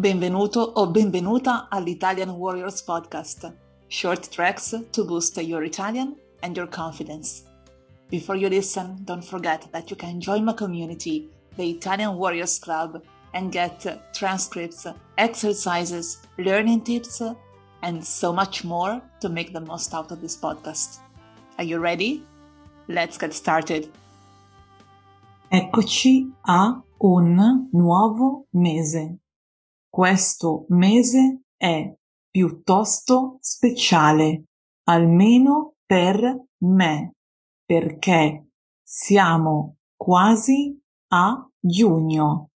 Benvenuto o benvenuta all'Italian Warriors Podcast, short tracks to boost your Italian and your confidence. Before you listen, don't forget that you can join my community, the Italian Warriors Club, and get transcripts, exercises, learning tips, and so much more to make the most out of this podcast. Are you ready? Let's get started. Eccoci a un nuovo mese. Questo mese è piuttosto speciale, almeno per me, perché siamo quasi a giugno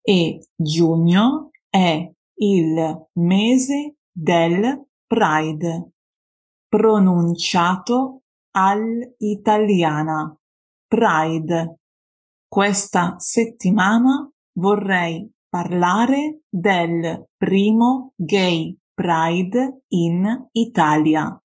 e giugno è il mese del Pride, pronunciato all'italiana Pride. Questa settimana vorrei parlare del primo Gay Pride in Italia.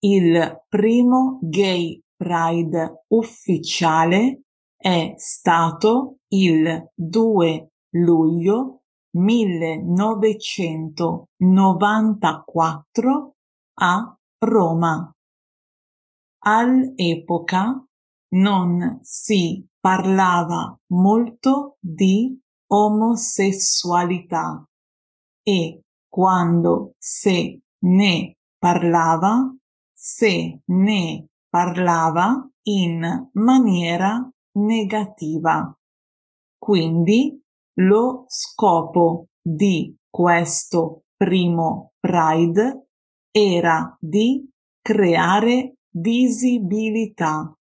Il primo Gay Pride ufficiale è stato il 2 luglio 1994 a Roma. All'epoca non si parlava molto di omosessualità e quando se ne parlava, se ne parlava in maniera negativa. Quindi lo scopo di questo primo Pride era di creare visibilità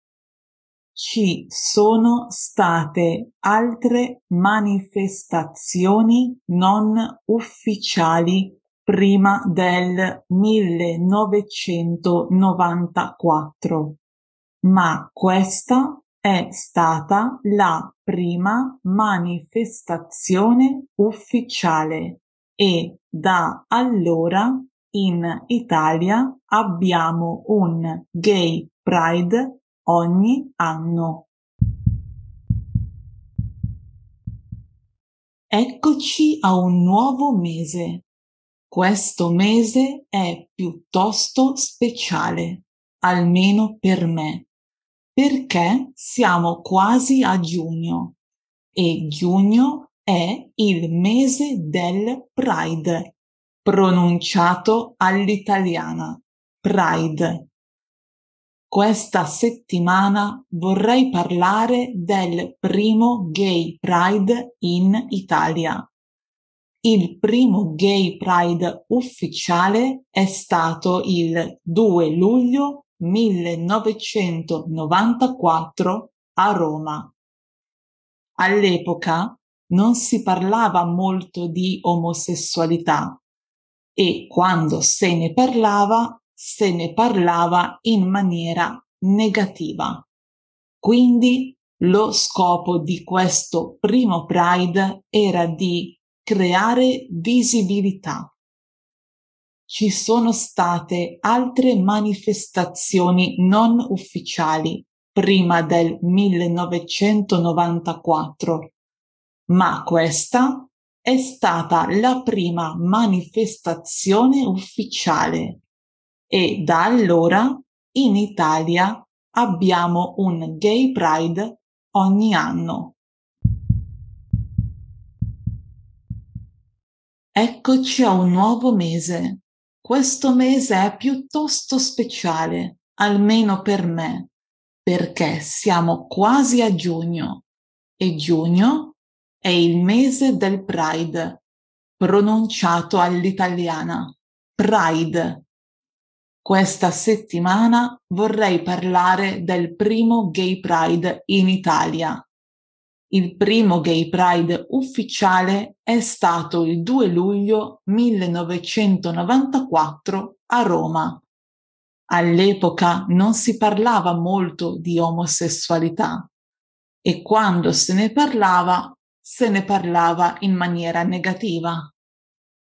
ci sono state altre manifestazioni non ufficiali prima del 1994, ma questa è stata la prima manifestazione ufficiale e da allora in Italia abbiamo un Gay Pride ogni anno. Eccoci a un nuovo mese. Questo mese è piuttosto speciale, almeno per me, perché siamo quasi a giugno e giugno è il mese del Pride, pronunciato all'italiana, Pride. Questa settimana vorrei parlare del primo Gay Pride in Italia. Il primo Gay Pride ufficiale è stato il 2 luglio 1994 a Roma. All'epoca non si parlava molto di omosessualità e quando se ne parlava se ne parlava in maniera negativa. Quindi lo scopo di questo primo Pride era di creare visibilità. Ci sono state altre manifestazioni non ufficiali prima del 1994, ma questa è stata la prima manifestazione ufficiale e da allora in Italia abbiamo un Gay Pride ogni anno. Eccoci a un nuovo mese. Questo mese è piuttosto speciale, almeno per me, perché siamo quasi a giugno e giugno è il mese del Pride, pronunciato all'italiana. Pride questa settimana vorrei parlare del primo Gay Pride in Italia. Il primo Gay Pride ufficiale è stato il 2 luglio 1994 a Roma. All'epoca non si parlava molto di omosessualità e quando se ne parlava, se ne parlava in maniera negativa.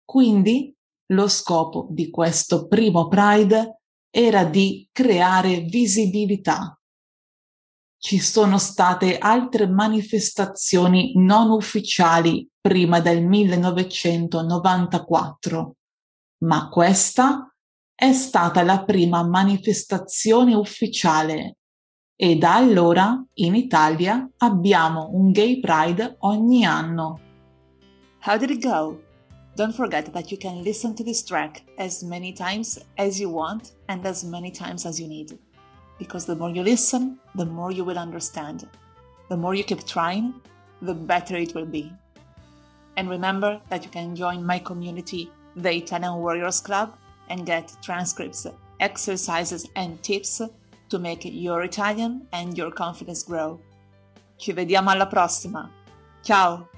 Quindi lo scopo di questo primo Pride era di creare visibilità. ci sono state altre manifestazioni non ufficiali prima del 1994, ma questa è stata la prima manifestazione ufficiale e da allora in Italia abbiamo un Gay Pride ogni anno. How did it go? Don't forget that you can listen to this track as many times as you want and as many times as you need. Because the more you listen, the more you will understand. The more you keep trying, the better it will be. And remember that you can join my community, the Italian Warriors Club, and get transcripts, exercises, and tips to make your Italian and your confidence grow. Ci vediamo alla prossima. Ciao!